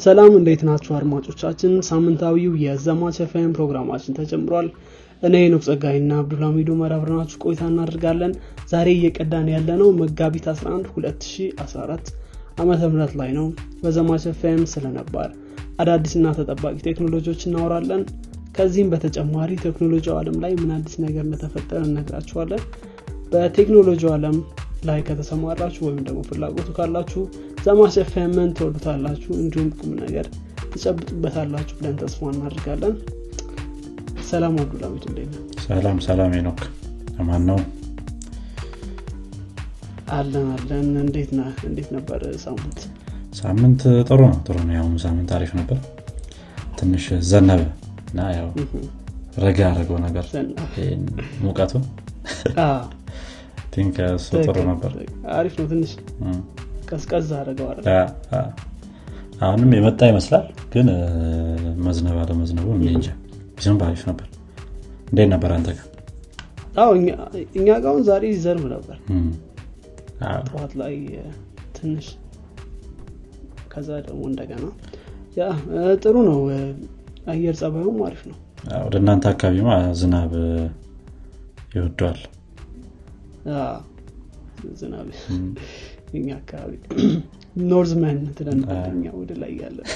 ሰላም እንዴት ናችሁ አድማጮቻችን? ሳምንታዊው የዘማች ኤፍኤም ፕሮግራማችን ተጀምሯል። እኔ ሄኖክ ጸጋይና አብዱልሐሚድ ኡመር አብረናችሁ ቆይታ እናደርጋለን። ዛሬ እየቀዳን ያለነው መጋቢት 11 2014 ዓመተ ምህረት ላይ ነው። በዘማች ኤፍኤም ስለነባር አዳዲስና ተጠባቂ ቴክኖሎጂዎች እናወራለን። ከዚህም በተጨማሪ ቴክኖሎጂው ዓለም ላይ ምን አዲስ ነገር እንደተፈጠረ እነግራችኋለን። በቴክኖሎጂው ዓለም ላይ ከተሰማራችሁ ወይም ደግሞ ፍላጎቱ ካላችሁ ዘማች ኤፍኤምን ትወዱታላችሁ፣ እንዲሁም ቁም ነገር ትጨብጡበታላችሁ ብለን ተስፋ እናደርጋለን። ሰላም አብዱልሐሚድ እንዴት ነህ? ሰላም ሰላም ኖክ ለማን ነው አለን አለን። እንዴት? እንዴት ነበር ሳምንት? ሳምንት ጥሩ ነው ጥሩ ነው ያሁኑ ሳምንት አሪፍ ነበር ትንሽ ዘነበ እና ያው ረጋ ያደረገው ነገር ሙቀቱ think እሱ ጥሩ ነበር። አሪፍ ነው። ትንሽ ቀዝቀዝ አድርገዋል። አሁንም የመጣ ይመስላል ግን መዝነብ አለመዝነቡ እንጃ። ቢዘንብ አሪፍ ነበር። እንዴት ነበር አንተ ጋር? አዎ እኛ ጋ አሁን ዛሬ ይዘንብ ነበር። ጠዋት ላይ ትንሽ ከዛ ደግሞ እንደገና ያ ጥሩ ነው። አየር ጸባዩም አሪፍ ነው። ወደ እናንተ አካባቢ ዝናብ ይወደዋል ዝናብ እኛ አካባቢ north መን ትለንኛ ወደ ላይ ያለ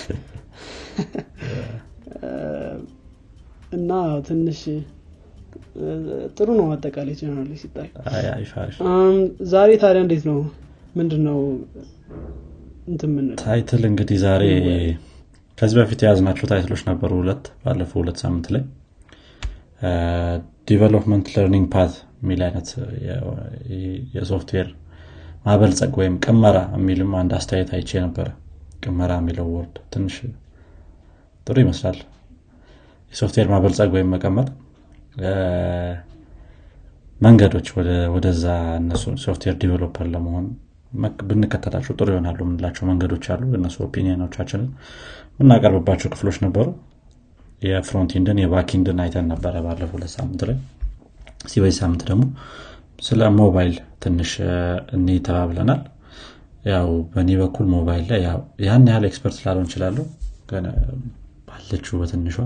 እና ትንሽ ጥሩ ነው አጠቃላይ generally ሲታይ። ዛሬ ታዲያ እንዴት ነው? ምንድን ነው title እንግዲህ ዛሬ ከዚህ በፊት የያዝናቸው title ኦች ነበሩ ሁለት ባለፈው ሁለት ሳምንት ላይ። development learning path የሚል አይነት የሶፍትዌር ማበልጸግ ወይም ቅመራ የሚልም አንድ አስተያየት አይቼ ነበረ። ቅመራ የሚለው word ትንሽ ጥሩ ይመስላል። የሶፍትዌር ማበልጸግ ወይም መቀመር መንገዶች ወደዛ እነሱ software developer ለመሆን ብንከተላቸው ጥሩ ይሆናሉ የምንላቸው መንገዶች አሉ። እነሱ opinion ኦቻችንን የምናቀርብባቸው ክፍሎች ነበሩ። የፍሮንቲንድን የባኪንድን አይተን ነበረ ባለፈው ሁለት ሳምንት ላይ እዚህ በዚህ ሳምንት ደግሞ ስለ ሞባይል ትንሽ እኔ ተባብለናል ያው በእኔ በኩል ሞባይል ላይ ያን ያህል expert ስላልሆን እንችላለሁ ባለችው በትንሿ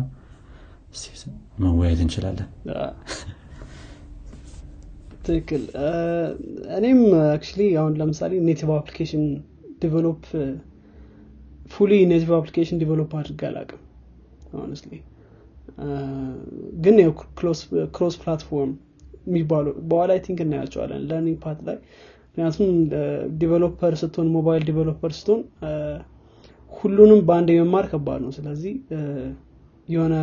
መወያየት እንችላለን። ትክክል። እኔም actually አሁን ለምሳሌ native application develop fully native application develop አድርግ አላቅም honestly ግን cross platform የሚባሉ በኋላ I think እናያቸዋለን learning path ላይ። ምክንያቱም developer ስትሆን mobile developer ስትሆን ሁሉንም በአንድ የመማር ከባድ ነው። ስለዚህ የሆነ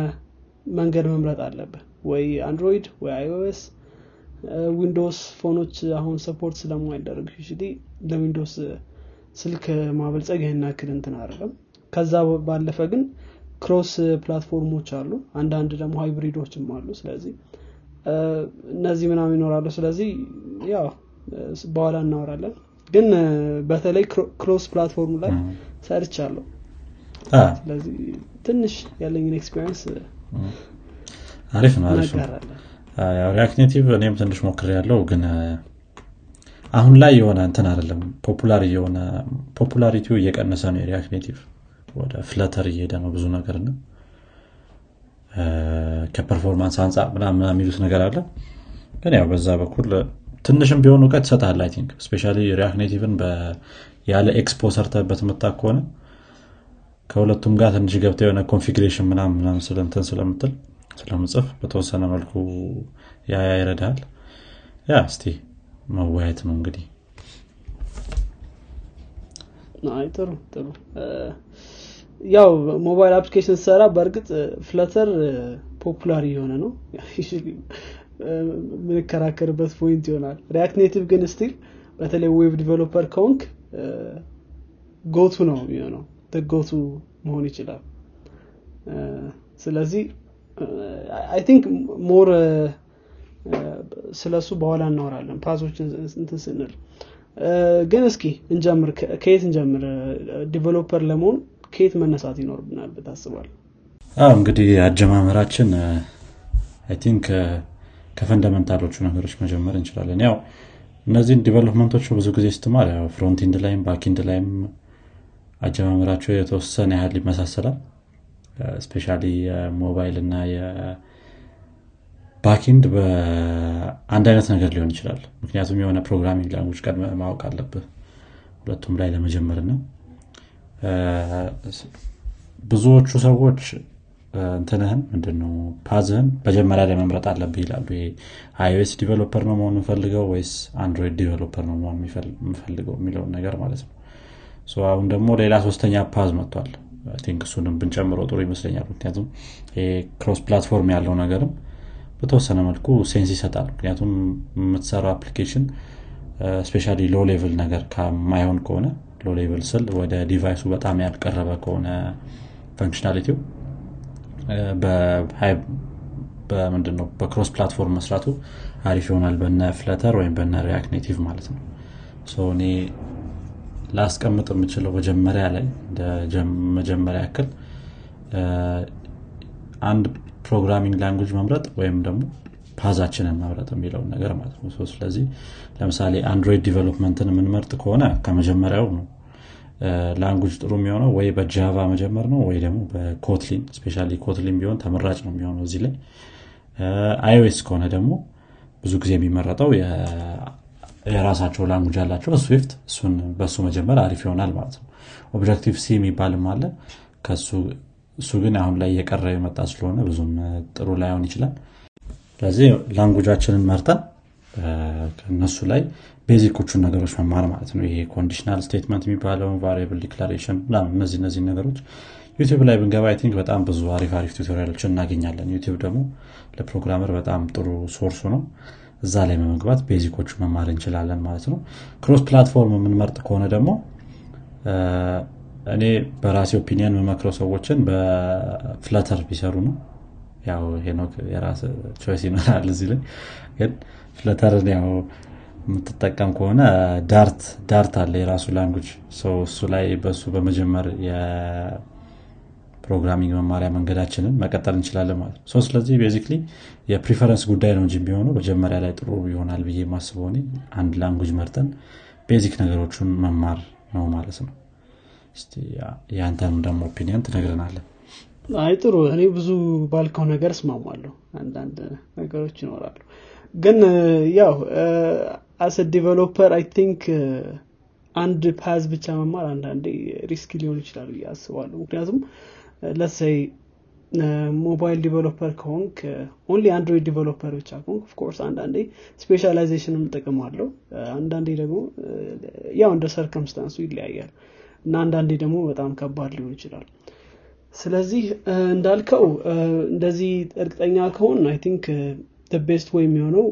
መንገድ መምረጥ አለብህ። ወይ Android ወይ iOS። Windows phone ኦች አሁን support ስለማይደረግ ለ Windows ስልክ ማበልጸግ ይህን ያክል እንትን አይደለም። ከዛ ባለፈ ግን cross platform ኦች አሉ። አንዳንድ ደግሞ hybrid ኦችም አሉ። ስለዚህ እነዚህ ምናምን ይኖራሉ። ስለዚህ ያው በኋላ እናወራለን። ግን በተለይ cross platform ላይ search አለው ስለዚህ ትንሽ ያለኝን experience አሪፍ ነው አሪፍ React Native እኔም ትንሽ ሞክር ያለው ግን አሁን ላይ የሆነ እንትን አይደለም። popular የሆነ popularity ው እየቀነሰ ነው የ React Native ወደ Flutter እየሄደ ነው ብዙ ነገር ና ከ performance አንጻር ምናምን የሚሉት ነገር አለ። ግን ያው በዛ በኩል ትንሽም ቢሆን እውቀት ይሰጣል I think። especially React Native ን ያለ ኤክስፖ ሰርተበት መተህ ከሆነ ከሁለቱም ጋር ትንሽ ገብተ የሆነ configuration ምናምን ስለንትን ስለምትል ስለምጽፍ በተወሰነ መልኩ ያ ይረዳል። ያ እስቲ መወያየት ነው እንግዲህ። ጥሩ ጥሩ። ያው mobile application ሰራ በእርግጥ Flutter popular የሆነ ነው። የምንከራከርበት point ይሆናል። React Native ግን still በተለይ web developer ከሆንክ go to ነው የሚሆነው። go to መሆን ይችላል። ስለዚህ I think more ስለሱ በኋላ እናወራለን። path ኦችን እንትን ስንል። ግን እስኪ እንጀምር። ከየት እንጀምር? developer ለመሆን ከየት መነሳት ይኖርብናል ብታስባል አዎ እንግዲህ አጀማመራችን I think ከ fundamental ኦቹ ነገሮች መጀመር እንችላለን። ያው እነዚህን development ኦቹ ብዙ ጊዜ ስትማር ያው frontend ላይም backend ላይም አጀማመራቸው የተወሰነ ያህል ይመሳሰላል። especially የ mobile እና የ backend በአንድ አይነት ነገር ሊሆን ይችላል። ምክንያቱም የሆነ programming language ቀድመ ማወቅ አለብህ ሁለቱም ላይ ለመጀመር ነው ብዙዎቹ ሰዎች እንትንህን ምንድነው path ህን መጀመሪያ ላይ መምረጥ አለብህ ይላሉ። iOS developer ነው መሆን የምፈልገው ወይስ Android developer ነው መሆን የምፈልገው የሚለውን ነገር ማለት ነው። አሁን ደግሞ ሌላ ሶስተኛ path መጥቷል። think እሱንም ብንጨምረው ጥሩ ይመስለኛል። ምክንያቱም cross platform ያለው ነገርም በተወሰነ መልኩ sense ይሰጣል። ምክንያቱም የምትሰራው application especially low level ነገር ከማይሆን ከሆነ low level ስል ወደ device ኡ በጣም ያልቀረበ ከሆነ functionality ው በምንድነው? በ cross platform መስራቱ አሪፍ ይሆናል በነ Flutter ወይም በነ React Native ማለት ነው። እኔ ላስቀምጥ የምችለው መጀመሪያ ላይ መጀመሪያ ያክል አንድ programming language መምረጥ ወይም ደግሞ path ኣችንን መምረጥ የሚለውን ነገር ማለት ነው። ስለዚህ ለምሳሌ Android development ን የምንመርጥ ከሆነ ከመጀመሪያው ነው language ጥሩ የሚሆነው ወይ በ Java መጀመር ነው ወይ ደግሞ በ Kotlin especially Kotlin ቢሆን ተመራጭ ነው የሚሆነው እዚህ ላይ። iOS ከሆነ ደግሞ ብዙ ጊዜ የሚመረጠው የራሳቸው language አላቸው። Swift እሱን በእሱ መጀመር አሪፍ ይሆናል ማለት ነው። Objective C የሚባልም አለ። እሱ ግን አሁን ላይ እየቀረ የመጣ ስለሆነ ብዙም ጥሩ ላይሆን ይችላል። ስለዚህ language ኣችንን መርጠን ከእነሱ ላይ basic ኦቹን ነገሮች መማር ማለት ነው። ይሄ conditional statement የሚባለው variable declaration እነዚህ እነዚህ ነገሮች YouTube ላይ ብንገባ think በጣም ብዙ አሪፍ አሪፍ tutorial ኦችን እናገኛለን። YouTube ደግሞ ለ programmer በጣም ጥሩ source ኡ ነው እዛ ላይ በመግባት basic ኦቹ መማር እንችላለን ማለት ነው። cross platform የምንመርጥ ከሆነ ደግሞ እኔ በራሴ opinion የምመክረው ሰዎችን በ Flutter ቢሰሩ ነው። ያው ሄኖክ የራስ choice ይኖራል እዚህ ላይ። ግን Flutter ን ያው የምትጠቀም ከሆነ Dart Dart አለ የራሱ language። እሱ ላይ በሱ በመጀመር የ programming መማሪያ መንገዳችንን መቀጠል እንችላለን ማለት ነው። ስለዚህ basically የ preference ጉዳይ ነው እንጂ የሚሆነው መጀመሪያ ላይ ጥሩ ይሆናል ብዬ ማስበው አንድ language መርጠን basic ነገሮቹን መማር ነው ማለት ነው። የአንተንም ደግሞ opinion ትነግረናለን አይ ጥሩ። እኔ ብዙ ባልከው ነገር እስማማለሁ። አንዳንድ ነገሮች ይኖራሉ። ግን ያው as developer I think አንድ path ብቻ መማር አንዳንዴ risk ሊሆን ይችላል ብዬ አስባለሁ። ምክንያቱም let's say mobile developer ከሆንክ only Android developer ብቻ ከሆንክ of course አንዳንዴ specialization ም ጥቅም አለው አንዳንዴ ደግሞ ያው እንደ circumstance ኡ ይለያያል እና አንዳንዴ ደግሞ በጣም ከባድ ሊሆን ይችላል። ስለዚህ እንዳልከው እንደዚህ እርግጠኛ ከሆን I think best ወይ የሚሆነው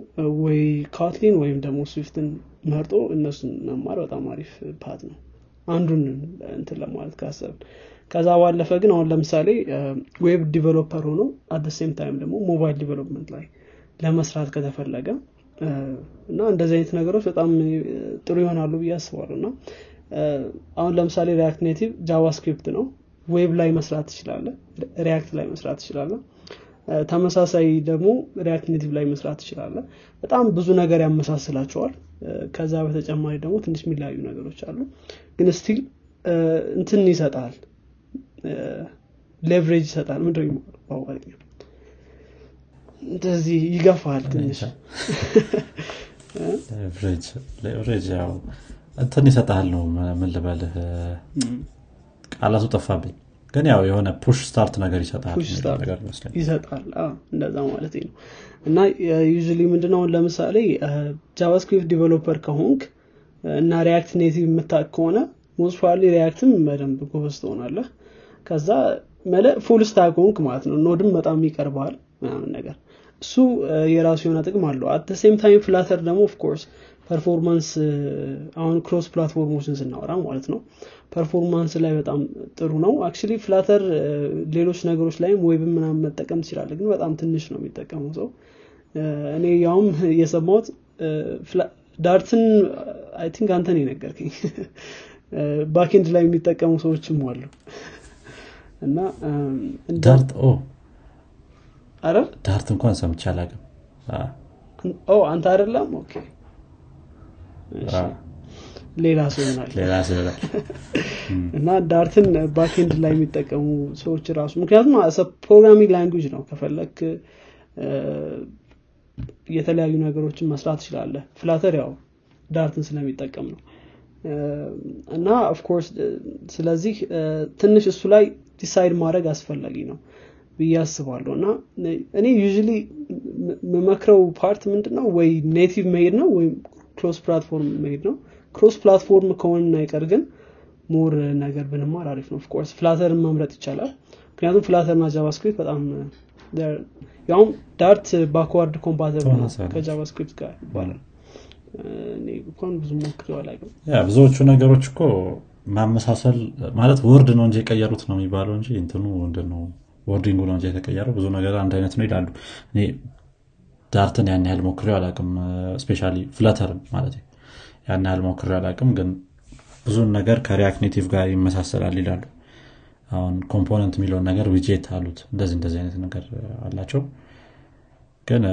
ወይ Kotlin ወይም ደግሞ Swift ን መርጦ እነሱን መማር በጣም አሪፍ path ነው። አንዱን እንትን ለማለት ካሰብን። ከዛ ባለፈ ግን አሁን ለምሳሌ web developer ሆኖ at the same time ደግሞ mobile development ላይ ለመስራት ከተፈለገ እና እንደዚህ አይነት ነገሮች በጣም ጥሩ ይሆናሉ ብዬ አስባለሁ። እና አሁን ለምሳሌ React Native JavaScript ነው። web ላይ መስራት ትችላለህ React ላይ መስራት ትችላለህ ተመሳሳይ ደግሞ React Native ላይ መስራት ትችላለህ በጣም ብዙ ነገር ያመሳስላቸዋል። ከዛ በተጨማሪ ደግሞ ትንሽ የሚለያዩ ነገሮች አሉ። ግን still እንትን ይሰጣል። leverage ይሰጣል። ምንድ በአማርኛ እንደዚህ ይገፋል ትንሽ። ያው እንትን ይሰጣል ነው ምን ልበልህ። ቃላቱ ጠፋብኝ ግን ያው የሆነ push start ነገር ይሰጣል ይሰጣል። እንደዛ ማለት ነው። እና usually ምንድነው ለምሳሌ JavaScript developer ከሆንክ እና React Native የምታቅ ከሆነ probably React ም በደንብ ጎበዝ ትሆናለህ። ከዛ መለ full stack ሆንክ ማለት ነው Node ም በጣም ይቀርበዋል ምናምን ነገር። እሱ የራሱ የሆነ ጥቅም አለው። at same time Flutter ደግሞ of course performance አሁን cross platform ኦችን ስናወራ ማለት ነው። performance ላይ በጣም ጥሩ ነው። actually Flutter ሌሎች ነገሮች ላይም web ምናምን መጠቀም ትችላለህ ግን በጣም ትንሽ ነው የሚጠቀመው ሰው። እኔ ያውም የሰማሁት Dart ን I think አንተ ነህ የነገርከኝ። backend ላይ የሚጠቀሙ ሰዎችም አሉ። እና Dart ኧረ? Dart እንኳን ሰምቼ አላቅም አንተ አይደለም? okay ሌላ ሰው ይሆናል። ሌላ ሰው ይላል እና Dart ን backend ላይ የሚጠቀሙ ሰዎች ራሱ ምክንያቱም programming language ነው። ከፈለክ የተለያዩ ነገሮችን መስራት ትችላለህ። Flutter ያው Dart ን ስለሚጠቀም ነው። እና of course ስለዚህ ትንሽ እሱ ላይ decide ማድረግ አስፈላጊ ነው ብዬ አስባለሁ። እና እኔ usually የምመክረው path ምንድን ነው ወይ native መሄድ ነው ወይም cross platform መሄድ ነው። cross platform ከሆነ አይቀር ግን more ነገር ብንማር አሪፍ ነው። of course Flutter ን መምረጥ ይቻላል። ምክንያቱም Flutter እና JavaScript በጣም ያውም Dart backward compatible ከ JavaScript ጋር። ይባላል እንኳን ብዙ አላውቅም። ያ ብዙዎቹ ነገሮች እኮ ማመሳሰል ማለት word ነው እንጂ የቀየሩት ነው የሚባለው እንጂ እንትኑ wording ኡ ነው እንጂ የተቀየረው ብዙ ነገር አንድ አይነት ነው ይላሉ Dart ን ያን ያህል ሞክሬው አላውቅም especially Flutter ን ማለት ያን ያህል ሞክሬው አላውቅም ግን ብዙን ነገር ከ React ጋር ይመሳሰላል ይላሉ። አሁን component የሚለውን ነገር ዊጄት አሉት። እንደዚህ እንደዚህ አይነት ነገር አላቸው። ግን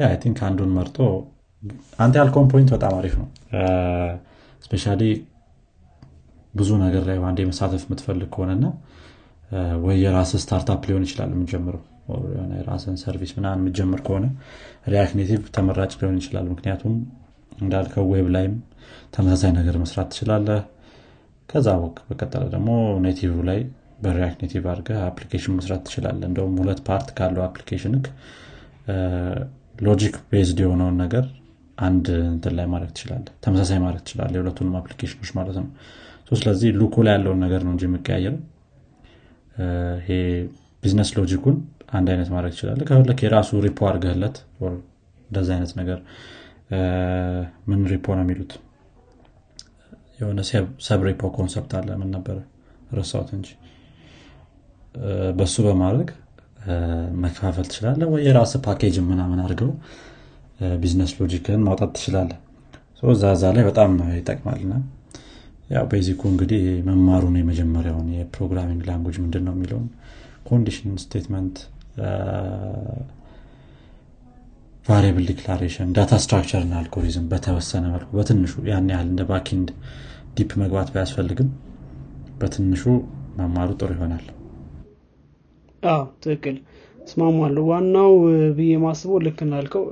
I think አንዱን መርጦ አንተ ያልከውን point በጣም አሪፍ ነው። especially ብዙ ነገር ላይ በአንዴ መሳተፍ የምትፈልግ ከሆነና ወይ የራስ startup ሊሆን ይችላል የምጀምረው የሆነ የራስን service ምናምን የምጀምር ከሆነ React Native ተመራጭ ሊሆን ይችላል። ምክንያቱም እንዳልከው web ላይም ተመሳሳይ ነገር መስራት ትችላለህ። ከዛ በቅ- በቀጠለ ደግሞ native ላይ በ React Native አድርገህ application መስራት ትችላለህ። እንደውም ሁለት part ካለው application ኡ logic based የሆነውን ነገር አንድ እንትን ላይ ማድረግ ትችላለህ። ተመሳሳይ ማድረግ ትችላለህ የሁለቱንም application ኦች ማለት ነው። ስለዚህ look ኡ ላይ ያለውን ነገር ነው እንጂ የሚቀያየረው ይሄ business logic ኡን አንድ አይነት ማድረግ ትችላለህ? ከፈለክ የራሱ repo አድርገህለት or እንደዚህ አይነት ነገር። ምን repo ነው የሚሉት? የሆነ sub repo concept አለ። ምን ነበረ? ረሳሁት እንጂ። በሱ በማድረግ መከፋፈል ትችላለህ ወይ? የራስ ፓኬጅ ምናምን አድርገው business logic ን ማውጣት ትችላለህ። so እዛ እዛ ላይ በጣም ይጠቅማልና። ያው basic ኡ እንግዲህ መማሩን የመጀመሪያውን የ programming language ምንድን ነው የሚለውን condition statement variable declaration data structure እና አልጎሪዝም በተወሰነ መልኩ በትንሹ ያን ያህል እንደ backend deep መግባት ባያስፈልግም በትንሹ መማሩ ጥሩ ይሆናል። አዎ ትክክል። እስማማለሁ። ዋናው ብዬ ማስበው ልክ እንዳልከው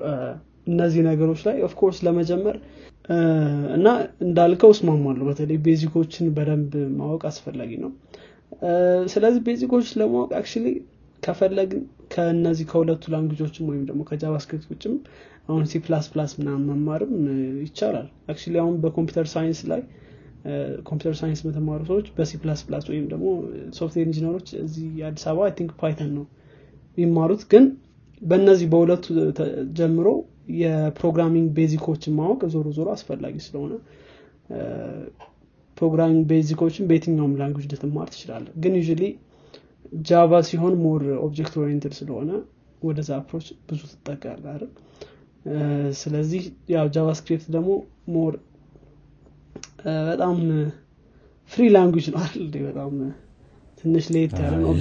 እነዚህ ነገሮች ላይ of course ለመጀመር እና እንዳልከው እስማማለሁ። በተለይ basic ኦችን በደንብ ማወቅ አስፈላጊ ነው። ስለዚህ basic ኦች ለማወቅ actually ከፈለግን ከእነዚህ ከሁለቱ language ኦችም ወይም ደግሞ ከ JavaScript ውጭም አሁን ሲ ፕላስ ፕላስ ምናምን መማርም ይቻላል። actually አሁን በ computer science ላይ computer science የምትማሩ ሰዎች በሲ ፕላስ ፕላስ ወይም ደግሞ software engineer ኦች እዚህ የአዲስ አበባ I think Python ነው የሚማሩት። ግን በእነዚህ በሁለቱ ጀምሮ የ programming basic ኦችን ማወቅ ዞሮ ዞሮ አስፈላጊ ስለሆነ programming basic ኦችን በየትኛውም language ልትማር ትችላለህ ግን usually Java ሲሆን more object oriented ስለሆነ ወደዛ approach ብዙ ትጠቃለ አይደል? ስለዚህ ያው JavaScript ደግሞ more በጣም free language ነው አይደል? በጣም ትንሽ ለየት ያለ ነው። አዎ፣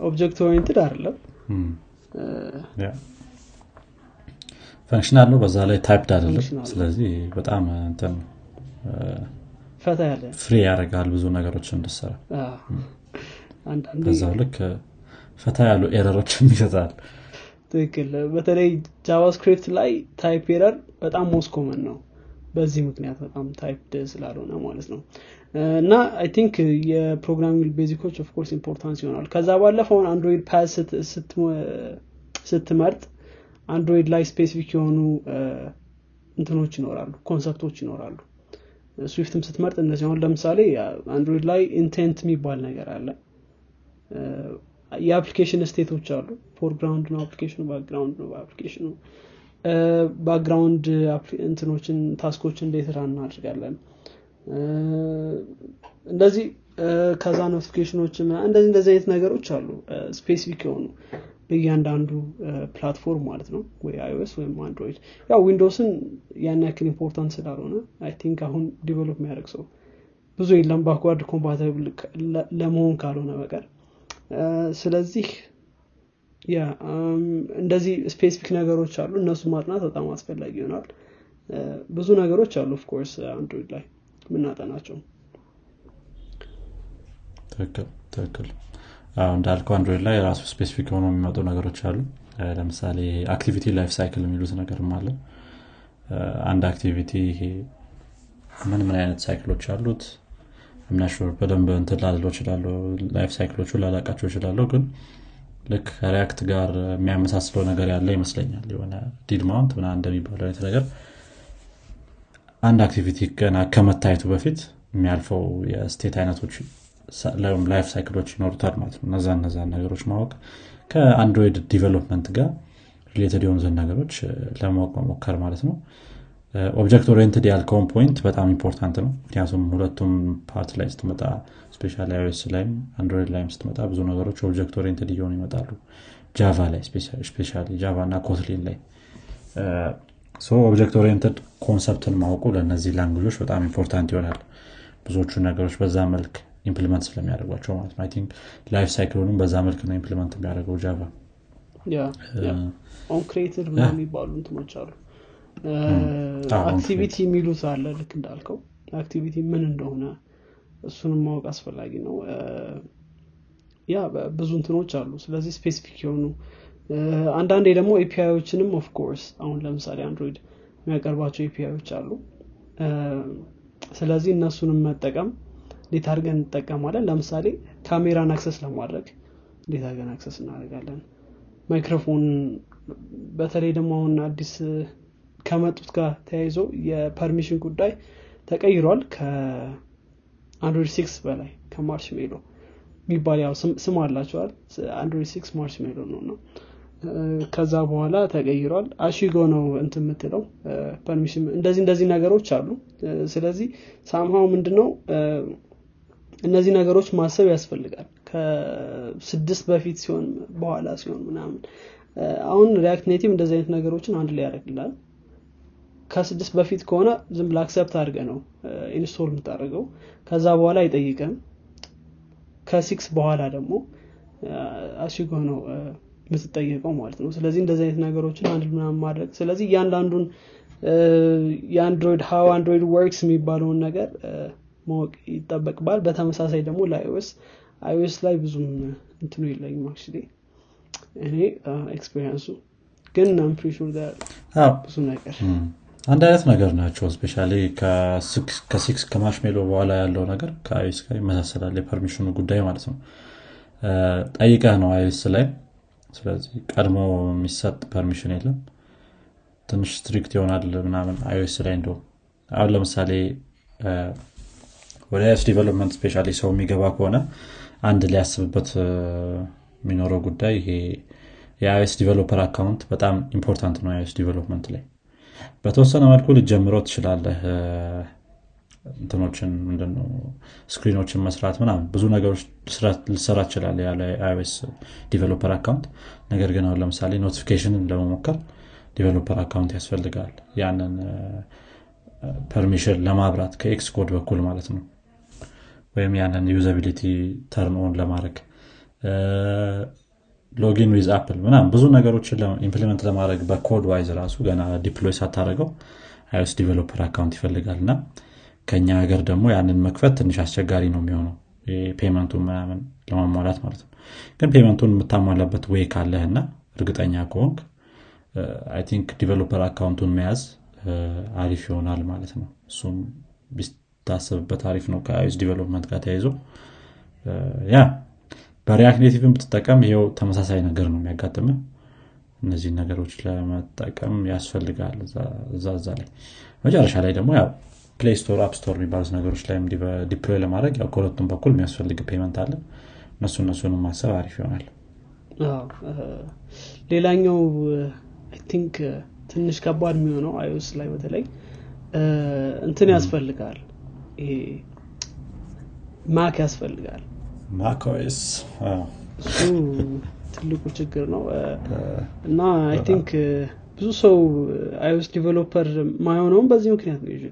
object oriented አይደለም። functional ነው በዛ ላይ typed አይደለም። ስለዚህ በጣም እንትን ፈታ ያለ free ያደርጋል ብዙ ነገሮች እንድሰራ በዛው ልክ ፈታ ያሉ error ኦችም ይሰጣል ትክክል። በተለይ JavaScript ላይ type error በጣም most common ነው። በዚህ ምክንያት በጣም typed ስላልሆነ ማለት ነው። እና I think የ programming basic ኦች of course important ይሆናል። ከዛ ባለፈውን Android path ስትመርጥ Android ላይ specific የሆኑ እንትኖች ይኖራሉ concept ኦች ይኖራሉ። Swift ም ስትመርጥ እነዚህ አሁን ለምሳሌ Android ላይ intent የሚባል ነገር አለ የ application state ኦች አሉ። foreground ነው application ኡ background ነው በ application ኡ። background እንትኖችን task ኦችን እንዴት run እናደርጋለን እንደዚህ ከዛ notification ኦች እንደዚህ እንደዚህ አይነት ነገሮች አሉ። specific የሆኑ በእያንዳንዱ platform ማለት ነው። ወይ iOS ወይም Android። ያው ዊንዶውስን ያን ያክል important ስላልሆነ I think አሁን develop የሚያደርግ ሰው ብዙ የለም። backward compatible ለመሆን ካልሆነ በቀር ስለዚህ ያ እንደዚህ specific ነገሮች አሉ። እነሱ ማጥናት በጣም አስፈላጊ ይሆናል። ብዙ ነገሮች አሉ of course አንድሮይድ ላይ የምናጠናቸው። ትክክል ትክክል። እንዳልከው አንድሮይድ ላይ የራሱ specific የሆኑ የሚመጡ ነገሮች አሉ። ለምሳሌ activity life cycle የሚሉት ነገርም አለ። አንድ activity ምን ምን አይነት cycle ኦች አሉት ምና sure በደንብ እንትን ላልለው ይችላለሁ life cycle ኦቹ ላላቃቸው ይችላለሁ ግን ልክ ከ React ጋር የሚያመሳስለው ነገር ያለ ይመስለኛል። የሆነ did mount ምና እንደሚባለው አይነት ነገር አንድ activity ገና ከመታየቱ በፊት የሚያልፈው የ state አይነቶች life cycle ኦች ይኖሩታል ማለት ነው። እነዛ እነዛን ነገሮች ማወቅ ከአንድሮይድ development ጋር related የሆኑትን ነገሮች ለማወቅ መሞከር ማለት ነው object oriented ያልከውን point በጣም important ነው። ምክንያቱም ሁለቱም part ላይ ስትመጣ especially iOS ላይም አንድሮይድ ላይም ስትመጣ ብዙ ነገሮች object oriented እየሆኑ ይመጣሉ። ጃቫ ላይ especially ጃቫ እና ኮትሊን ላይ። object oriented concept ን ማወቁ ለእነዚህ language ኦች በጣም important ይሆናል። ብዙዎቹ ነገሮች በዛ መልክ implement ስለሚያደርጓቸው ማለት ነው። think life cycle ኡንም በዛ መልክ ነው implement የሚያደርገው ጃቫ on created የሚባሉ እንትኖች አሉ activity የሚሉት አለ። ልክ እንዳልከው activity ምን እንደሆነ እሱንም ማወቅ አስፈላጊ ነው። ያ ብዙ እንትኖች አሉ። ስለዚህ specific የሆኑ አንዳንዴ ደግሞ API ኦችንም of course አሁን ለምሳሌ አንድሮይድ የሚያቀርባቸው API ኦች አሉ። ስለዚህ እነሱንም መጠቀም እንዴት አድርገን እንጠቀማለን? ለምሳሌ ካሜራን access ለማድረግ እንዴት አድርገን access እናደርጋለን? ማይክሮፎን በተለይ ደግሞ አሁን አዲስ ከመጡት ጋር ተያይዞ የ permission ጉዳይ ተቀይሯል ከአንድሮይድ ሲክስ በላይ ከ Marshmallow የሚባል ያው ስም አላቸዋል አንድሮይድ six Marshmallow ነው ነው ከዛ በኋላ ተቀይሯል። as you go ነው እንት የምትለው permission እንደዚህ እንደዚህ ነገሮች አሉ። ስለዚህ somehow ምንድነው? እነዚህ ነገሮች ማሰብ ያስፈልጋል። ከስድስት በፊት ሲሆን በኋላ ሲሆን ምናምን። አሁን React Native እንደዚህ አይነት ነገሮችን አንድ ላይ ያደርግላል ከስድስት በፊት ከሆነ ዝም ብላ accept አድርገ ነው install የምታደርገው። ከዛ በኋላ አይጠይቅም ከሲክስ በኋላ ደግሞ as you go ነው የምትጠየቀው ማለት ነው። ስለዚህ እንደዚህ አይነት ነገሮችን አንድ ምናምን ማድረግ ስለዚህ እያንዳንዱን የአንድሮይድ how Android works የሚባለውን ነገር ማወቅ ይጠበቅባል በተመሳሳይ ደግሞ ለ iOS iOS ላይ ብዙም እንትኑ የለኝም አክ እኔ experience ኡ ግን I'm pretty sure ብዙ ነገር አንድ አይነት ነገር ናቸው። especially ከ six ከ Marshmallow በኋላ ያለው ነገር ከ iOS ጋር ይመሳሰላል የ permission ኡ ጉዳይ ማለት ነው። ጠይቀህ ነው iOS ላይ። ስለዚህ ቀድሞ የሚሰጥ permission የለም። ትንሽ strict ይሆናል ምናምን iOS ላይ እንደውም። አሁን ለምሳሌ ወደ iOS development especially ሰው የሚገባ ከሆነ አንድ ሊያስብበት የሚኖረው ጉዳይ ይሄ የ iOS developer account በጣም important ነው የ iOS development ላይ በተወሰነ መልኩ ልጀምረው ትችላለህ። እንትኖችን ምንድነው screen ኦችን መስራት ምናምን ብዙ ነገሮች ልሰራ ይችላል ያለ iOS developer account። ነገር ግን አሁን ለምሳሌ notification ን ለመሞከር developer account ያስፈልጋል። ያንን permission ለማብራት ከ Xcode በኩል ማለት ነው። ወይም ያንን usability turn ለማድረግ login with Apple ምናም ብዙ ነገሮችን implement ለማድረግ በ code wise ራሱ ገና deploy ሳታደረገው iOS developer account ይፈልጋል እና ከኛ ሀገር ደግሞ ያንን መክፈት ትንሽ አስቸጋሪ ነው የሚሆነው። payment ኡን ምናምን ለማሟላት ማለት ነው። ግን payment ኡን የምታሟላበት way ካለህ እና እርግጠኛ ከሆንክ I think developer account ኡን መያዝ አሪፍ ይሆናል ማለት ነው። እሱም ቢታሰብበት አሪፍ ነው ከ iOS development ጋር ተያይዞ። ያ በ React Native ን ብትጠቀም ይሄው ተመሳሳይ ነገር ነው የሚያጋጥም እነዚህ ነገሮች ለመጠቀም ያስፈልጋል እዛ ላይ። መጨረሻ ላይ ደግሞ ያው Play Store App Store የሚባሉት ነገሮች ላይ deploy ለማድረግ ያው ከሁለቱም በኩል የሚያስፈልግ payment አለ። እነሱ እነሱንም ማሰብ አሪፍ ይሆናል። ሌላኛው think ትንሽ ከባድ የሚሆነው iOS ላይ በተለይ እንትን ያስፈልጋል። Mac ያስፈልጋል እሱ ትልቁ ችግር ነው። እና I think ብዙ ሰው iOS developer ማይሆነውም በዚህ ምክንያት ነው you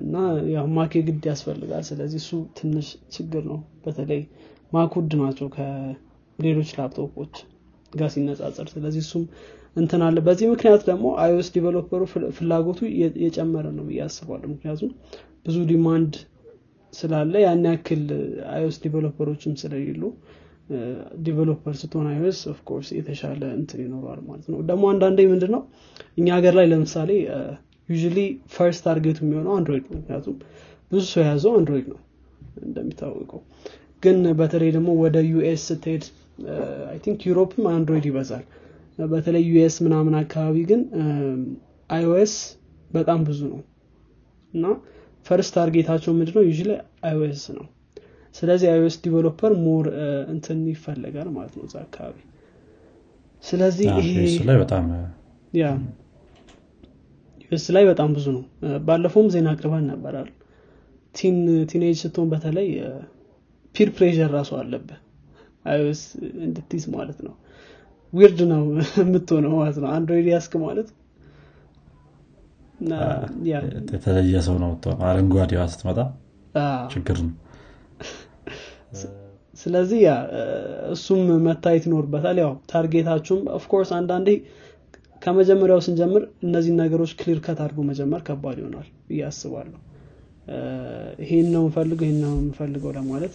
እና ያው Mac የግድ ያስፈልጋል። ስለዚህ እሱ ትንሽ ችግር ነው። በተለይ Mac ውድ ናቸው ከሌሎች ላፕቶፖች ጋር ሲነጻጸር። ስለዚህ እሱም እንትን አለ። በዚህ ምክንያት ደግሞ iOS developer ኡ ፍላጎቱ የጨመረ ነው ብዬ አስባለሁ። ምክንያቱም ብዙ demand ስላለ ያን ያክል iOS developer ኦችም ስለሌሉ developer ስትሆን iOS of course የተሻለ እንትን ይኖረዋል ማለት ነው። ደግሞ አንዳንዴ ምንድን ነው እኛ ሀገር ላይ ለምሳሌ usually first target ኡ የሚሆነው አንድሮይድ ነው። ምክንያቱም ብዙ ሰው የያዘው አንድሮይድ ነው እንደሚታወቀው። ግን በተለይ ደግሞ ወደ US ስትሄድ I think Europe ም አንድሮይድ ይበዛል። በተለይ US ምናምን አካባቢ ግን iOS በጣም ብዙ ነው። እና first target ኣቸው ምንድነው? ያው iOS ነው። ስለዚህ iOS developer more እንትን ይፈለጋል ማለት ነው እዛ አካባቢ። ስለዚህ ላይ በጣም ያ US ላይ በጣም ብዙ ነው። ባለፈውም ዜና አቅርበን ነበር teen teenage ስትሆን በተለይ peer pressure ራሱ አለብህ iOS እንድትይዝ ማለት ነው። weird ነው የምትሆነው ማለት ነው። Android የያዝክ ማለት የተለየ ሰው ነው አረንጓዴዋ ስትመጣ ችግር ነው። ስለዚህ ያ እሱም መታየት ይኖርበታል። ያው target ኣችሁም of course አንዳንዴ ከመጀመሪያው ስንጀምር እነዚህን ነገሮች clear cut አድርጎ መጀመር ከባድ ይሆናል ብዬ አስባለሁ። ይሄን ነው የምፈልገው ይሄን ነው የምፈልገው ለማለት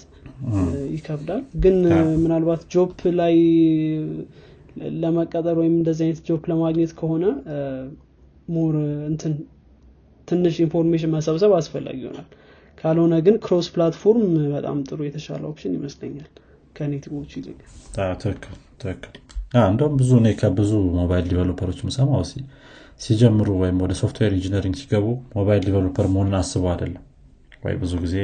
ይከብዳል። ግን ምናልባት job ላይ ለመቀጠር ወይም እንደዚህ አይነት job ለማግኘት ከሆነ more እንትን ትንሽ information መሰብሰብ አስፈላጊ ይሆናል። ካልሆነ ግን cross platform በጣም ጥሩ የተሻለ option ይመስለኛል ከ native ኦቹ ይልቅ። ብዙ እኔ ከብዙ mobile developer ኦች ምሰማው ሲጀምሩ ወይም ወደ software engineering ሲገቡ mobile developer መሆንን አስበው አይደለም። ወይ ብዙ ጊዜ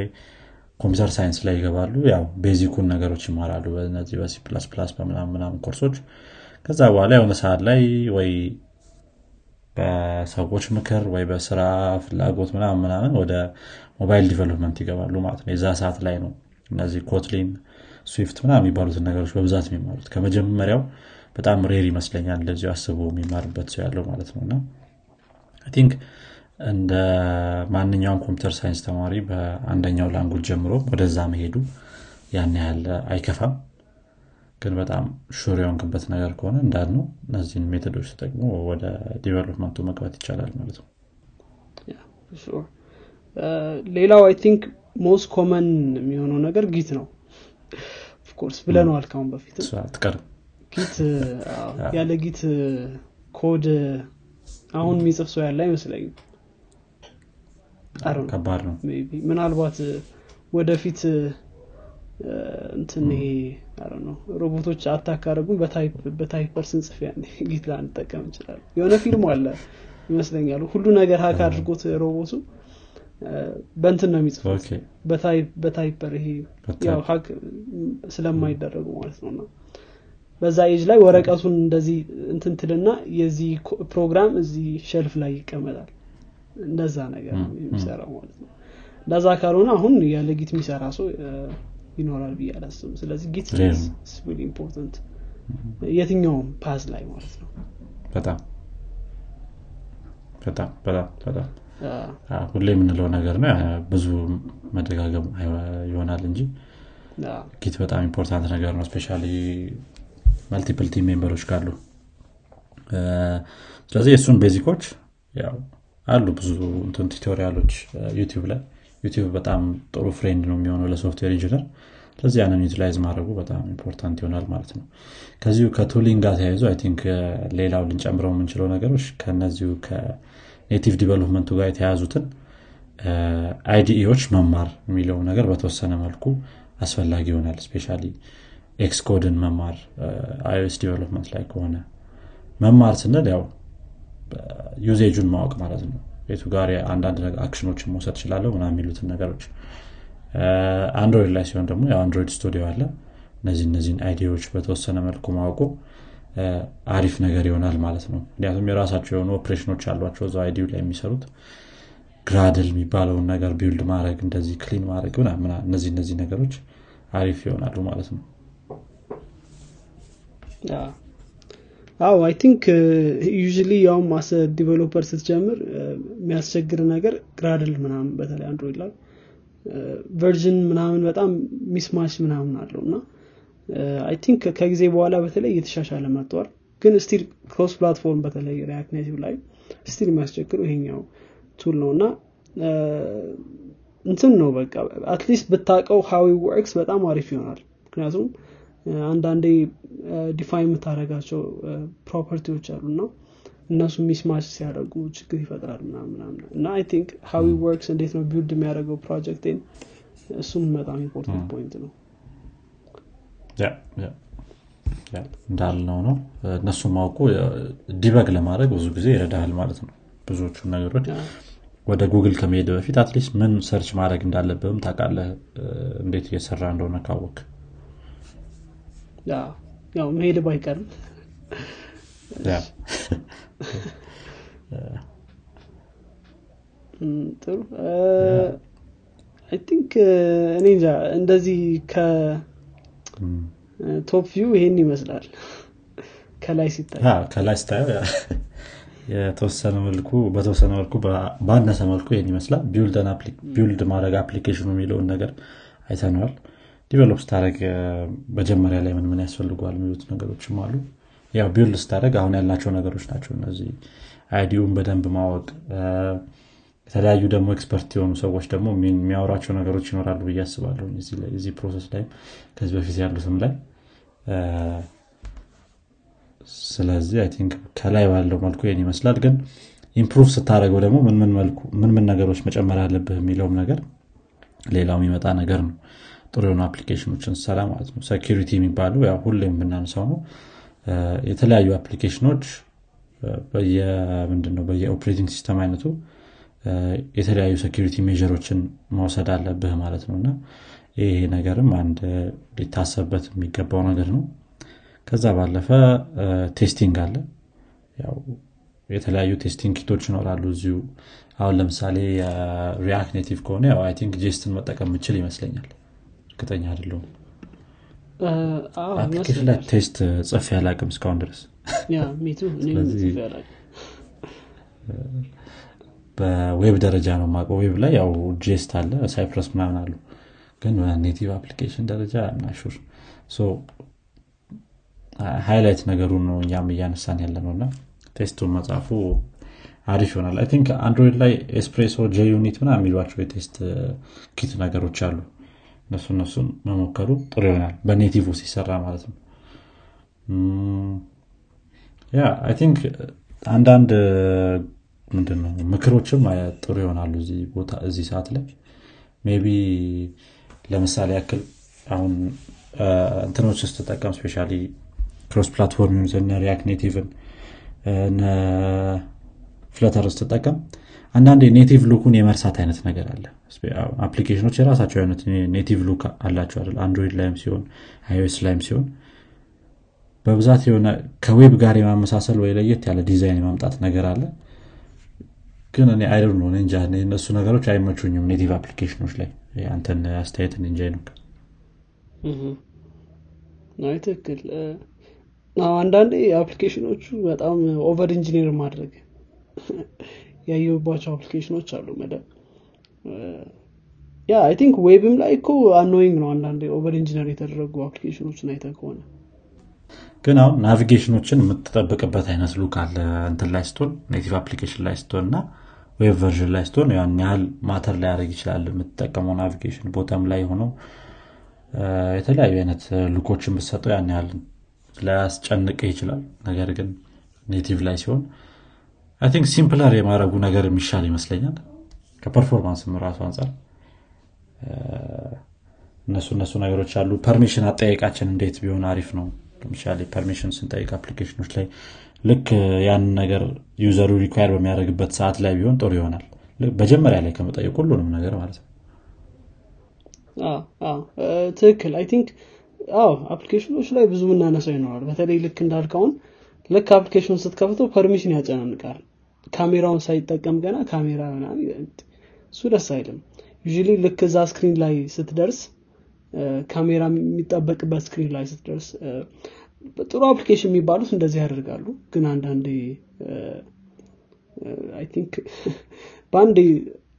computer science ላይ ይገባሉ። ያው basic ኡን ነገሮች ይማራሉ በነዚህ በ C plus plus በምናምን ኮርሶች። ከዛ በኋላ የሆነ ሰዓት ላይ ወይ በሰዎች ምክር ወይ በስራ ፍላጎት ምናምን ምናምን ወደ mobile development ይገባሉ ማለት ነው። የዛ ሰዓት ላይ ነው እነዚህ Kotlin Swift ምናምን የሚባሉትን ነገሮች በብዛት የሚማሩት። ከመጀመሪያው በጣም rare ይመስለኛል እንደዚሁ አስቦ የሚማርበት ሰው ያለው ማለት ነው። እና think እንደ ማንኛውም computer science ተማሪ በአንደኛው language ጀምሮ ወደዛ መሄዱ ያን ያህል አይከፋም ግን በጣም sure የሆንክበት ነገር ከሆነ እንዳልነው እነዚህን method ኦች ተጠቅሞ ወደ development ኡ መግባት ይቻላል ማለት ነው። ሌላው I think most common የሚሆነው ነገር Git ነው። of course ብለነዋል ካሁን በፊት። Git ያለ Git code አሁን የሚጽፍ ሰው ያለ አይመስለኝም። ከባድ ነው። ምናልባት ወደፊት እንትን ይሄ ነው ሮቦቶች attack ካረጉን በ typer ስንጽፍ ያን Git ላንጠቀም እንችላለን። የሆነ ፊልም አለ ይመስለኛል ሁሉ ነገር hack አድርጎት ሮቦቱ በንትን ነው የሚጽፉት በ typer ይሄ ያው hack ስለማይደረጉ ማለት ነው። በዛ ኤጅ ላይ ወረቀቱን እንደዚህ እንትን ትልና የዚህ ፕሮግራም እዚህ shelf ላይ ይቀመጣል። እንደዛ ነገር ነው የሚሰራው ማለት ነው። እንደዛ ካልሆነ አሁን ያለ Git የሚሰራ ሰው ይኖራል ብዬ አላስብም። ስለዚህ Git really important የትኛውም path ላይ ማለት ነው። በጣም በጣም በጣም በጣም ሁሌ የምንለው ነገር ነው። ብዙ መደጋገም ይሆናል እንጂ Git በጣም important ነገር ነው። especially multiple team member ኦች ካሉ ስለዚህ የእሱን basic ኦች አሉ ብዙ tutorial ኦች YouTube ላይ YouTube በጣም ጥሩ friend ነው የሚሆነው ለ software engineer። ስለዚህ ያንን utilize ማድረጉ በጣም important ይሆናል ማለት ነው። ከዚሁ ከ tooling ጋር ተያይዞ I think ሌላው ልንጨምረው የምንችለው ነገሮች ከነዚሁ ከ native development ኡ ጋር የተያዙትን IDE ዎች መማር የሚለው ነገር በተወሰነ መልኩ አስፈላጊ ይሆናል። especially Xcode ን መማር iOS development ላይ ከሆነ መማር ስንል ያው usage ኡን ማወቅ ማለት ነው ቤቱ ጋር አንዳንድ action ኦችን መውሰድ እችላለሁ ምናምን የሚሉትን ነገሮች። Android ላይ ሲሆን ደግሞ የ Android Studio አለ። እነዚህ እነዚህን IDE ዎች በተወሰነ መልኩ ማወቁ አሪፍ ነገር ይሆናል ማለት ነው። ምክንያቱም የራሳቸው የሆኑ ኦፕሬሽኖች አሏቸው እዛ IDE ው ላይ የሚሰሩት። Gradle የሚባለውን ነገር build ማድረግ እንደዚህ clean ማድረግ እነዚህ እነዚህ ነገሮች አሪፍ ይሆናሉ ማለት ነው አዎ I think usually ያውም as a developer ስትጀምር የሚያስቸግር ነገር Gradle ምናምን በተለይ Android ላይ version ምናምን በጣም mismatch ምናምን አለው እና I think ከጊዜ በኋላ በተለይ እየተሻሻለ መጥቷል። ግን still cross platform በተለይ React Native ላይ still የሚያስቸግረው ይሄኛው tool ነው እና እንትን ነው በቃ at least ብታቀው how it works በጣም አሪፍ ይሆናል። ምክንያቱም አንዳንዴ define የምታደረጋቸው property ዎች አሉ እና እነሱ mismatch ሲያደርጉ ችግር ይፈጥራል ምናምን እና I think how it works እንዴት ነው build የሚያደርገው ፕሮጀክቴን እሱም በጣም important point ነው። እንዳልነው ነው። እነሱ ማወቁ debug ለማድረግ ብዙ ጊዜ ይረዳል ማለት ነው ብዙዎቹ ነገሮች። ወደ ጉግል ከመሄድ በፊት at least ምን search ማድረግ እንዳለብህም ታውቃለህ እንዴት እየሰራ እንደሆነ ካወቅክ ያው መሄድ ባይቀርም ጥሩ I think እኔ እንጃ እንደዚህ ከ top view ይሄን ይመስላል። ከላይ ሲታይ ከላይ ስታየው የተወሰነ መልኩ በተወሰነ መልኩ ባነሰ መልኩ ይህን ይመስላል። build ማድረግ application ኡ የሚለውን ነገር አይተነዋል develop ስታደረግ መጀመሪያ ላይ ምን ምን ያስፈልገዋል የሚሉት ነገሮችም አሉ። ያው build ስታደረግ አሁን ያልናቸው ነገሮች ናቸው እነዚህ። idea ውን በደንብ ማወቅ የተለያዩ ደግሞ expert የሆኑ ሰዎች ደግሞ የሚያወራቸው ነገሮች ይኖራሉ ብዬ አስባለሁ እዚህ process ላይ ከዚህ በፊት ያሉትም ላይ። ስለዚህ I think ከላይ ባለው መልኩ ይህን ይመስላል። ግን improve ስታደረገው ደግሞ ምን ምን ነገሮች መጨመር አለብህ የሚለውም ነገር ሌላው የሚመጣ ነገር ነው ጥሩ የሆኑ አፕሊኬሽኖችን ስሰራ ማለት ነው። security የሚባለው ያው ሁሌም የምናነሳው ነው። የተለያዩ አፕሊኬሽኖች ምንድነው በየ operating system አይነቱ የተለያዩ security measure ኦችን መውሰድ አለብህ ማለት ነው። እና ይሄ ነገርም አንድ ሊታሰብበት የሚገባው ነገር ነው። ከዛ ባለፈ testing አለ። ያው የተለያዩ testing kit ኦች ይኖራሉ እዚሁ። አሁን ለምሳሌ React Native ከሆነ ያው I think Jest ን መጠቀም ምችል ይመስለኛል እርግጠኛ አይደለሁም። አፕሊኬሽን ላይ test ጽፌ ያላቅም እስካሁን ድረስ። በ web ደረጃ ነው ማቀው web ላይ ያው Jest አለ Cypress ምናምን አሉ። ግን native አፕሊኬሽን ደረጃ ናሹር highlight ነገሩን ነው እኛም እያነሳን ያለ ነው እና test ኡን መጻፉ አሪፍ ይሆናል። I think Android ላይ Espresso JUnit ምናምን የሚሏቸው የ test kit ነገሮች አሉ እነሱ እነሱን መሞከሩ ጥሩ ይሆናል። በ native ሲሰራ ማለት ነው። yeah I think አንዳንድ ምንድነው ምክሮችም ጥሩ ይሆናሉ እዚህ ሰዓት ላይ። maybe ለምሳሌ ያክል አሁን እንትኖች ስትጠቀም especially cross platform using React Native ን Flutter ስትጠቀም አንዳንድ native look ኡን የመርሳት አይነት ነገር አለ አፕሊኬሽኖች የራሳቸው አይነት native look አላቸው አይደል? Android ላይም ሲሆን iOS ላይም ሲሆን በብዛት የሆነ ከ web ጋር የማመሳሰል ወይ ለየት ያለ ዲዛይን የማምጣት ነገር አለ። ግን እኔ አይደ ነው እንጃ። እነሱ ነገሮች አይመቹኝም native አፕሊኬሽኖች ላይ። አንተን አስተያየትን እንጃ ነው ትክክል። አንዳንዴ አፕሊኬሽኖቹ በጣም over engineer ማድረግ ያየሁባቸው አፕሊኬሽኖች አሉ መደብ yeah I think web ም ላይ እኮ annoying ነው አንዳንዴ over engineer የተደረጉ አፕሊኬሽኖችን አይተ ከሆነ ግን አሁን navigation ኦችን የምትጠብቅበት አይነት look አለ። እንትን ላይ ስትሆን native አፕሊኬሽን ላይ ስትሆን እና web version ላይ ስትሆን ያን ያህል matter ላያደርግ ይችላል የምትጠቀመው navigation ቦታም ላይ ሆነው የተለያዩ አይነት look ኦችን ብትሰጠው ያን ያህል ላያስጨንቅ ይችላል። ነገር ግን native ላይ ሲሆን I think simpler የማድረጉ ነገር የሚሻል ይመስለኛል ከ performance ም ራሱ አንጻር እነሱ እነሱ ነገሮች አሉ። permission አጠያየቃችን እንዴት ቢሆን አሪፍ ነው? ለምሳሌ permission ስንጠይቅ አፕሊኬሽኖች ላይ ልክ ያንን ነገር user ኡ require በሚያደርግበት ሰዓት ላይ ቢሆን ጥሩ ይሆናል። መጀመሪያ ላይ ከመጠየቅ ሁሉንም ነገር ማለት ነው። ትክክል። I think አዎ አፕሊኬሽኖች ላይ ብዙ ምናነሳው ይኖራል። በተለይ ልክ እንዳልከው ልክ አፕሊኬሽን ስትከፍተው permission ያጨናንቃል። ካሜራውን ሳይጠቀም ገና ካሜራ እሱ ደስ አይልም። you ልክ እዛ screen ላይ ስትደርስ ካሜራ የሚጠበቅበት screen ላይ ስትደርስ ጥሩ አፕሊኬሽን የሚባሉት እንደዚህ ያደርጋሉ። ግን አንዳንዴ I think በአንድ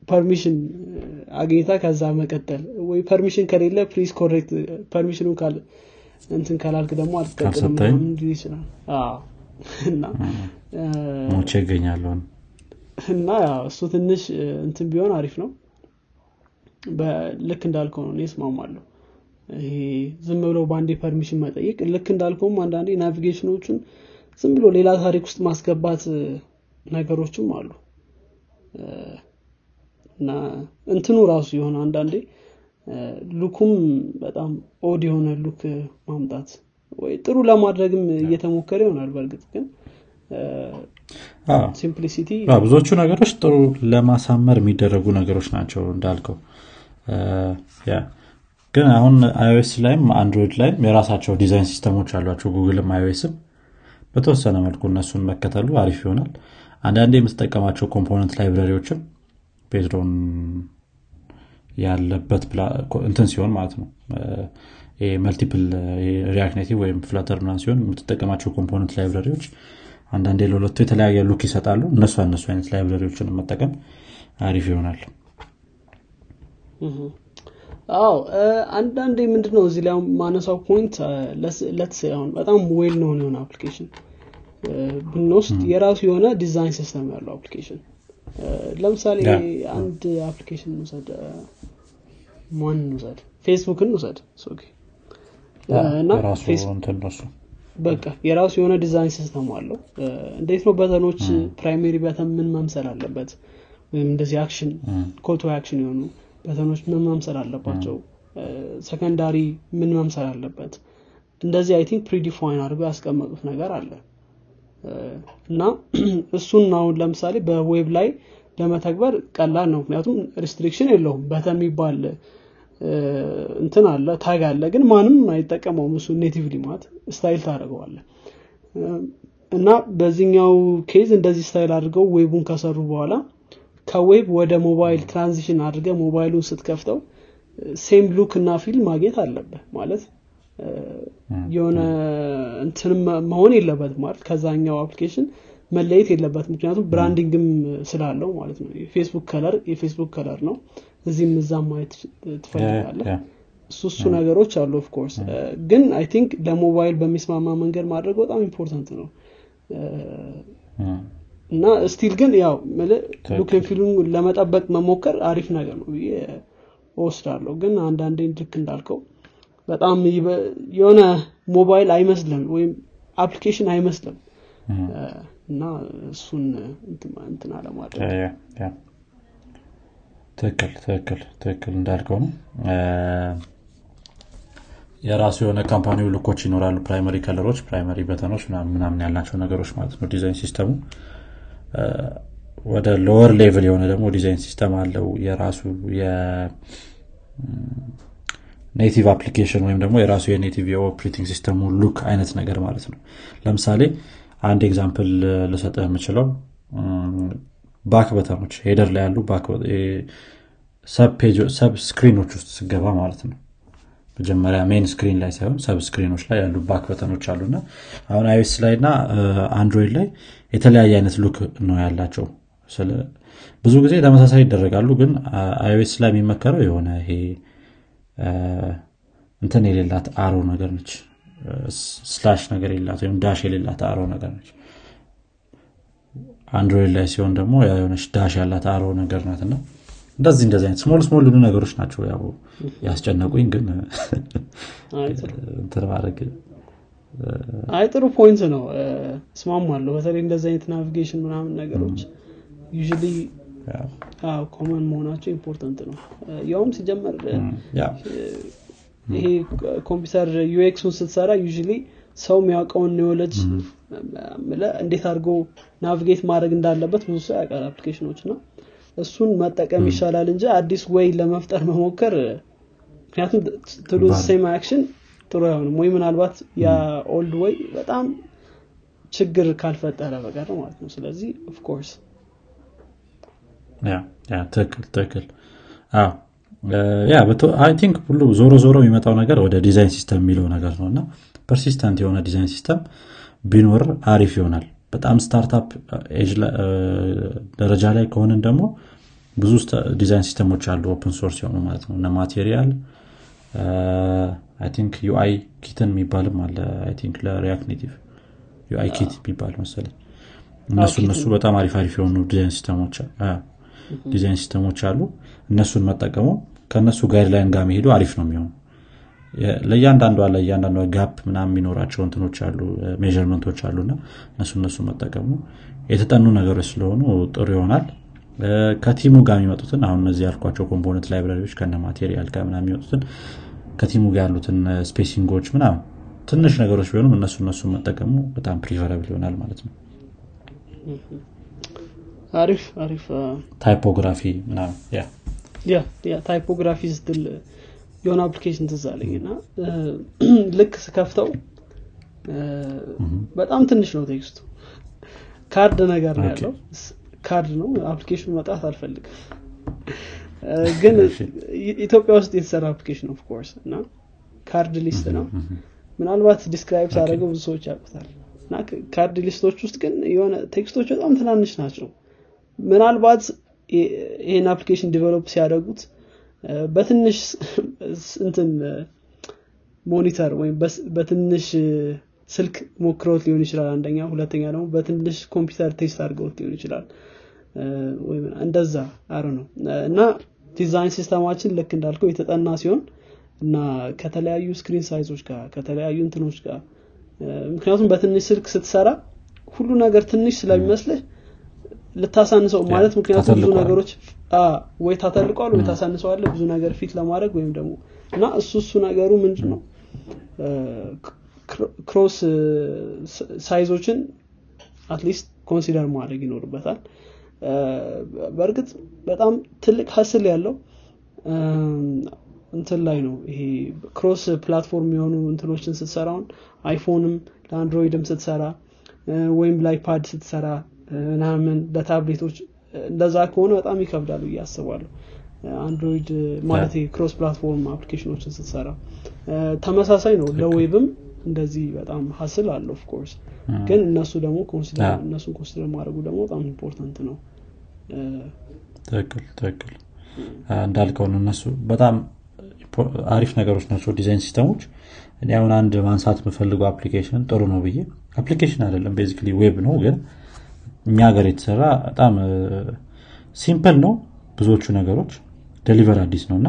ፐርሚሽን አግኝታ ከዛ መቀጠል ወይ ፐርሚሽን ከሌለ ፕሊዝ ኮሬክት ፐርሚሽኑ እንትን ካላልክ ደግሞ አልጠቀም ይችላል። እና ሞቼ ይገኛለሁ እና እሱ ትንሽ እንትን ቢሆን አሪፍ ነው። ልክ እንዳልከው ነው እስማማለሁ። ይሄ ዝም ብለው በአንዴ ፐርሚሽን መጠየቅ ልክ እንዳልከውም አንዳንዴ ናቪጌሽኖቹን ዝም ብሎ ሌላ ታሪክ ውስጥ ማስገባት ነገሮችም አሉ። እና እንትኑ ራሱ የሆነ አንዳንዴ look ኡም በጣም odd የሆነ look ማምጣት ወይ ጥሩ ለማድረግም እየተሞከረ ይሆናል በእርግጥ ግን simplicity ብዙዎቹ ነገሮች ጥሩ ለማሳመር የሚደረጉ ነገሮች ናቸው እንዳልከው። ግን አሁን iOS ላይም Android ላይም የራሳቸው design system ኦች አሏቸው Google ም iOS ም በተወሰነ መልኩ እነሱን መከተሉ አሪፍ ይሆናል። አንዳንዴ የምትጠቀማቸው component library ዎችም based on ያለበት እንትን ሲሆን ማለት ነው። multiple React Native ወይም Flutter ሲሆን የምትጠቀማቸው component library ዎች አንዳንዴ ለሁለቱ የተለያየ look ይሰጣሉ። እነሱ እነሱ አይነት library ዎችን መጠቀም አሪፍ ይሆናል። አዎ አንዳንዴ ምንድነው እዚህ ላይ ማነሳው point let's say አሁን በጣም well known የሆነ አፕሊኬሽን ብንወስድ የራሱ የሆነ design system ያለው አፕሊኬሽን። ለምሳሌ አንድ አፕሊኬሽን ውሰድ ማን ውሰድ ፌስቡክን ውሰድ እና በቃ የራሱ የሆነ design system አለው። እንዴት ነው button ኦች primary button ምን መምሰል አለበት? ወይም እንደዚህ action call to action የሆኑ button ኦች ምን መምሰል አለባቸው? secondary ምን መምሰል አለበት? እንደዚህ I think predefine አድርገው ያስቀመጡት ነገር አለ። እና እሱን አሁን ለምሳሌ በ web ላይ ለመተግበር ቀላል ነው። ምክንያቱም restriction የለውም። button የሚባል እንትን አለ tag አለ ግን ማንም አይጠቀመውም እሱ natively ማለት style ታደርገዋለህ እና በዚህኛው case እንደዚህ style አድርገው web ኡን ከሰሩ በኋላ ከ web ወደ ሞባይል transition አድርገ ሞባይሉን ስትከፍተው same look እና feel ም ማግኘት አለብህ ማለት የሆነ እንትን መሆን የለበት ማለት ከዛኛው application መለየት የለበት ምክንያቱም branding ም ስላለው ማለት ነው። የፌስቡክ color የፌስቡክ color ነው እዚህም እዛም ማየት ትፈልጋለ እሱ እሱ ነገሮች አሉ of course ግን I think ለሞባይል በሚስማማ መንገድ ማድረግ በጣም important ነው። እና still ግን ያው look እን feel ም ለመጠበቅ መሞከር አሪፍ ነገር ነው ብዬ ወስዳለሁ ግን አንዳንዴ ልክ እንዳልከው በጣም የሆነ ሞባይል አይመስልም ወይም application አይመስልም። እና እሱን እንትን አለማድረግ ትክክል ትክክል ትክክል እንዳልከው ነው። የራሱ የሆነ ካምፓኒው ልኮች ይኖራሉ። primary color ኦች primary button ኦች ምናምን ያላቸው ነገሮች ማለት ነው design system ኡ። ወደ lower level የሆነ ደግሞ design system አለው። የራሱ native application ወይም ደግሞ የራሱ የ native የ operating system ኡ look አይነት ነገር ማለት ነው። ለምሳሌ አንድ example ልሰጠህ የምችለው back button ኦች header ላይ ያሉ sub screen ኦች ውስጥ ስገባ ማለት ነው። መጀመሪያ main screen ላይ ሳይሆን sub screen ኦች ላይ ያሉ back button ኦች አሉና አሁን iOS ላይ እና Android ላይ የተለያየ አይነት look ነው ያላቸው። ብዙ ጊዜ ተመሳሳይ ይደረጋሉ ግን iOS ላይ የሚመከረው የሆነ ይሄ እንትን የሌላት arrow ነገር ነች። slash ነገር የሌላት ወይም dash የሌላት arrow ነገር ነች Android ላይ ሲሆን ደግሞ የሆነች dash ያላት arrow ነገር ናት እና እንደዚህ እንደዚህ አይነት small small ልዩ ነገሮች ናቸው ያው ያስጨነቁኝ ግን እንትን ማድረግ አይ ጥሩ point ነው። እስማማለሁ። በተለይ እንደዚህ አይነት navigation ምናምን ነገሮች ዩ common መሆናቸው important ነው። ያውም ሲጀመር ይሄ ኮምፒውተር UX ኡን ስትሰራ ዩ ሰው የሚያውቀውን ኒዮሎጅ እንዴት አድርጎ navigate ማድረግ እንዳለበት ብዙ ሰው ያውቃል application ኦች እና እሱን መጠቀም ይሻላል እንጂ አዲስ way ለመፍጠር መሞከር ምክንያቱም two same action ጥሩ አይሆንም ወይ ምናልባት የ old way በጣም ችግር ካልፈጠረ በቀር ማለት ነው። ስለዚህ of course ትክክል ትክክል። I think ሁሉ ዞሮ ዞሮ የሚመጣው ነገር ወደ design system የሚለው ነገር ነው እና persistent የሆነ design system ቢኖር አሪፍ ይሆናል። በጣም startup ደረጃ ላይ ከሆንን ደግሞ ብዙ design system ኦች አሉ open source የሆኑ ማለት ነው። እነ Material ቲንክ UI Kitten የሚባልም አለ። ቲንክ ለ React Native UI Kitten የሚባል መሰለኝ። እነሱ እነሱ በጣም አሪፍ አሪፍ የሆኑ design system ኦች design system ኦች አሉ። እነሱን መጠቀሙ ከእነሱ guideline ጋር መሄዱ አሪፍ ነው የሚሆኑ ለእያንዳንዷ ለእያንዳንዷ gap ምናምን የሚኖራቸው እንትኖች አሉ measurement ኦች አሉና እነሱ እነሱ መጠቀሙ የተጠኑ ነገሮች ስለሆኑ ጥሩ ይሆናል። ከ theme ኡ ጋር የሚመጡትን አሁን እነዚህ ያልኳቸው component library ዎች ከነ Material ጋር ምናምን የሚመጡትን ከ theme ኡ ጋር ያሉትን spacing ኦች ምናምን ትንሽ ነገሮች ቢሆኑም እነሱ እነሱ መጠቀሙ በጣም preferable ይሆናል ማለት ነው። አሪፍ አሪፍ። typography ምናምን ያ typography ስትል የሆነ application ትዝ አለኝ እና ልክ ስከፍተው በጣም ትንሽ ነው text ኡ። ካርድ ነገር ነው ያለው። ካርድ ነው። application ኡ መጥራት አልፈልግም። ግን ኢትዮጵያ ውስጥ የተሰራ application of course እና card list ነው። ምናልባት describe ሳደረገው ብዙ ሰዎች ያውቁታል። እና card list ኦች ውስጥ ግን የሆነ text ኦች በጣም ትናንሽ ናቸው። ምናልባት ይህን application develop ሲያደርጉት በትንሽ እንትን monitor ወይም በትንሽ ስልክ ሞክረውት ሊሆን ይችላል። አንደኛ ሁለተኛ ደግሞ በትንሽ ኮምፒውተር test አድርገውት ሊሆን ይችላል። እንደዛ አሩ ነው እና design system ኣችን ልክ እንዳልከው የተጠና ሲሆን እና ከተለያዩ screen size ኦች ጋር ከተለያዩ እንትኖች ጋር ምክንያቱም በትንሽ ስልክ ስትሰራ ሁሉ ነገር ትንሽ ስለሚመስልህ ልታሳንሰው ማለት ምክንያቱም ብዙ ነገሮች ወይ ታተልቀዋል ወይ ታሳንሰዋለ ብዙ ነገር fit ለማድረግ ወይም ደግሞ እና እሱ እሱ ነገሩ ምንድን ነው cross size ኦችን at least consider ማድረግ ይኖርበታል። በእርግጥ በጣም ትልቅ hassle ያለው እንትን ላይ ነው ይሄ cross platform የሆኑ እንትኖችን ስትሰራውን iPhone ም ለ Android ም ስትሰራ ወይም ለ iPad ስትሰራ ምናምን ለታብሌቶች እንደዛ ከሆነ በጣም ይከብዳሉ እያስባለሁ Android ማለት cross platform application ኦችን ስትሰራ ተመሳሳይ ነው። ለ web ም እንደዚህ በጣም hassle አለ of course ግን እነሱ ደግሞ እነሱን consider ማድረጉ ደግሞ በጣም important ነው። ትክክል ትክክል። እንዳልከው ነው እነሱ በጣም አሪፍ ነገሮች ናቸው design system ኦች። እኔ አሁን አንድ ማንሳት የምፈልገው application ጥሩ ነው ብዬ application አይደለም basically web ነው ግን እኛ ሀገር የተሰራ በጣም simple ነው ብዙዎቹ ነገሮች። deliver አዲስ ነው እና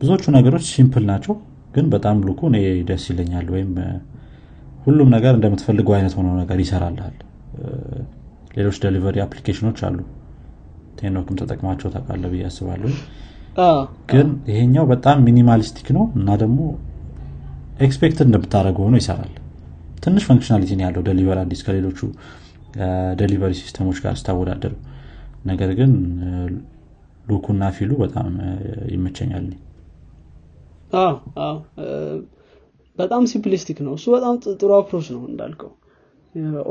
ብዙዎቹ ነገሮች simple ናቸው። ግን በጣም look ኡ እኔ ደስ ይለኛል ወይም ሁሉም ነገር እንደምትፈልገው አይነት ሆነው ነገር ይሰራልሃል። ሌሎች delivery applicationኖች አሉ። ቴኖክም ተጠቅማቸው ታውቃለ ብዬ አስባለሁ። ግን ይሄኛው በጣም minimalistic ነው እና ደግሞ expected እንደምታደረገው ሆኖ ይሰራል። ትንሽ functionality ያለው Deliver Addis ከሌሎቹ delivery systemኦች ጋር ስታወዳደሩ። ነገር ግን look ኡና feel ኡ በጣም ይመቸኛል። በጣም simplistic ነው። እሱ በጣም ጥሩ approach ነው እንዳልከው።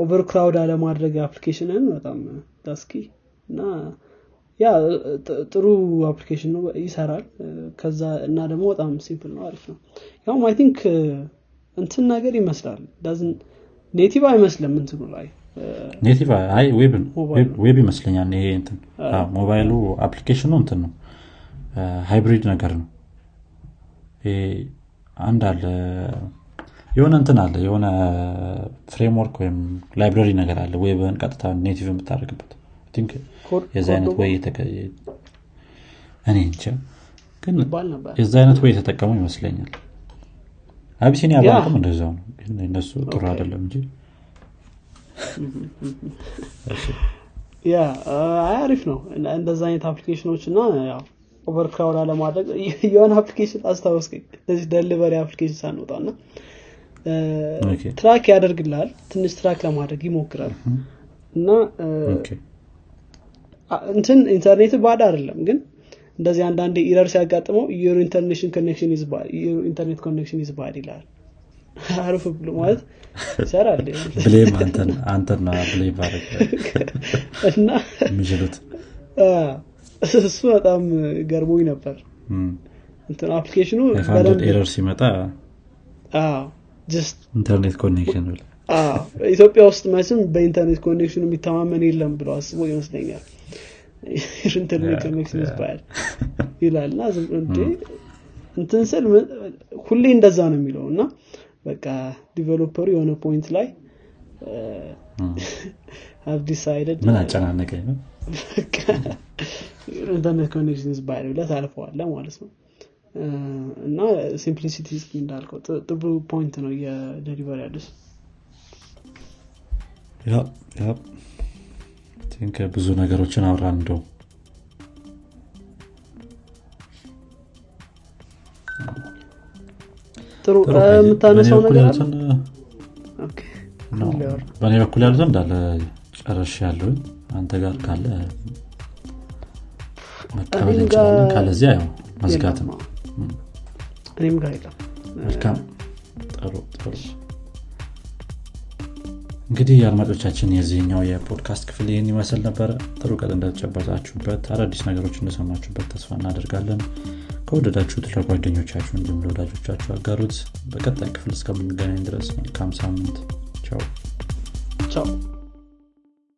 overcrowd አለማድረግ application ን በጣም ዳስኪ እና ያ ጥሩ application ነው። ይሰራል። ከዛ እና ደግሞ በጣም simple ነው አሪፍ ነው። ያውም I think እንትን ነገር ይመስላል። native አይመስልም እንትኑ ላይ native አይ web ይመስለኛል ይሄ እንትን ሞባይሉ application ኑ እንትን ነው። hybrid ነገር ነው። አንድ አለ። የሆነ እንትን አለ። የሆነ framework ወይም library ነገር አለ። web ን ቀጥታ native የምታደርግበት የዚ አይነት ወይ እኔ እንጃ። ግን የዚ አይነት ወይ የተጠቀሙ ይመስለኛል። አቢሲኒያ ባንክም እንደዛው ነው። እነሱ ጥሩ አይደለም እንጂ ያ አሪፍ ነው። እንደዛ አይነት application ኖች እና ያው overcrowd አለማድረግ የሆነ application አስታወስከኝ እዚህ delivery application ሳንወጣ እና track ያደርግልሃል ትንሽ track ለማድረግ ይሞክራል። እና እንትን ኢንተርኔት bad አይደለም ግን እንደዚህ አንዳንድ error ሲያጋጥመው internet connection bad ይላል አርፍ ብሎ ማለት ይሰራል። blame አንተና blame ባረግ እና የሚችሉት። እሱ በጣም ገርሞኝ ነበር። እንትን application ኑ error ሲመጣ internet connection ኢትዮጵያ ውስጥ መችም በ internet connection የሚተማመን የለም ብሎ አስቦ ይመስለኛል። internet connection ይባል ይላል። እና እንትን ስል ሁሌ እንደዛ ነው የሚለው። እና በቃ developer ኡ የሆነ point ላይ have decided ምን አጨናነቀኝ ነው? internet connection ባይል ብለ ታልፈዋለ ማለት ነው። እና simplicity እንዳልከው ጥሩ point ነው የ Deliver Addis ብዙ ነገሮችን አውራን እንደው ጥሩ የምታነሳው ነገር አለ? በእኔ በኩል ያሉት እንዳለ ጨረሽ ያለውኝ አንተ ጋር ካለ መቀበል እንችላለን። ካለዚያ ያው መዝጋት ነው እኔም ጋር የለም። መልካም። ጥሩ ጥሩ እንግዲህ አድማጮቻችን የዚህኛው የፖድካስት ክፍል ይህን ይመስል ነበረ ጥሩ ቀጥ እንደተጨበጣችሁበት አዳዲስ ነገሮች እንደሰማችሁበት ተስፋ እናደርጋለን። ከወደዳችሁት ለጓደኞቻችሁ እንዲሁም ለወዳጆቻችሁ አጋሩት። በቀጣይ ክፍል እስከምንገናኝ ድረስ መልካም ሳምንት። ቻው። ቻው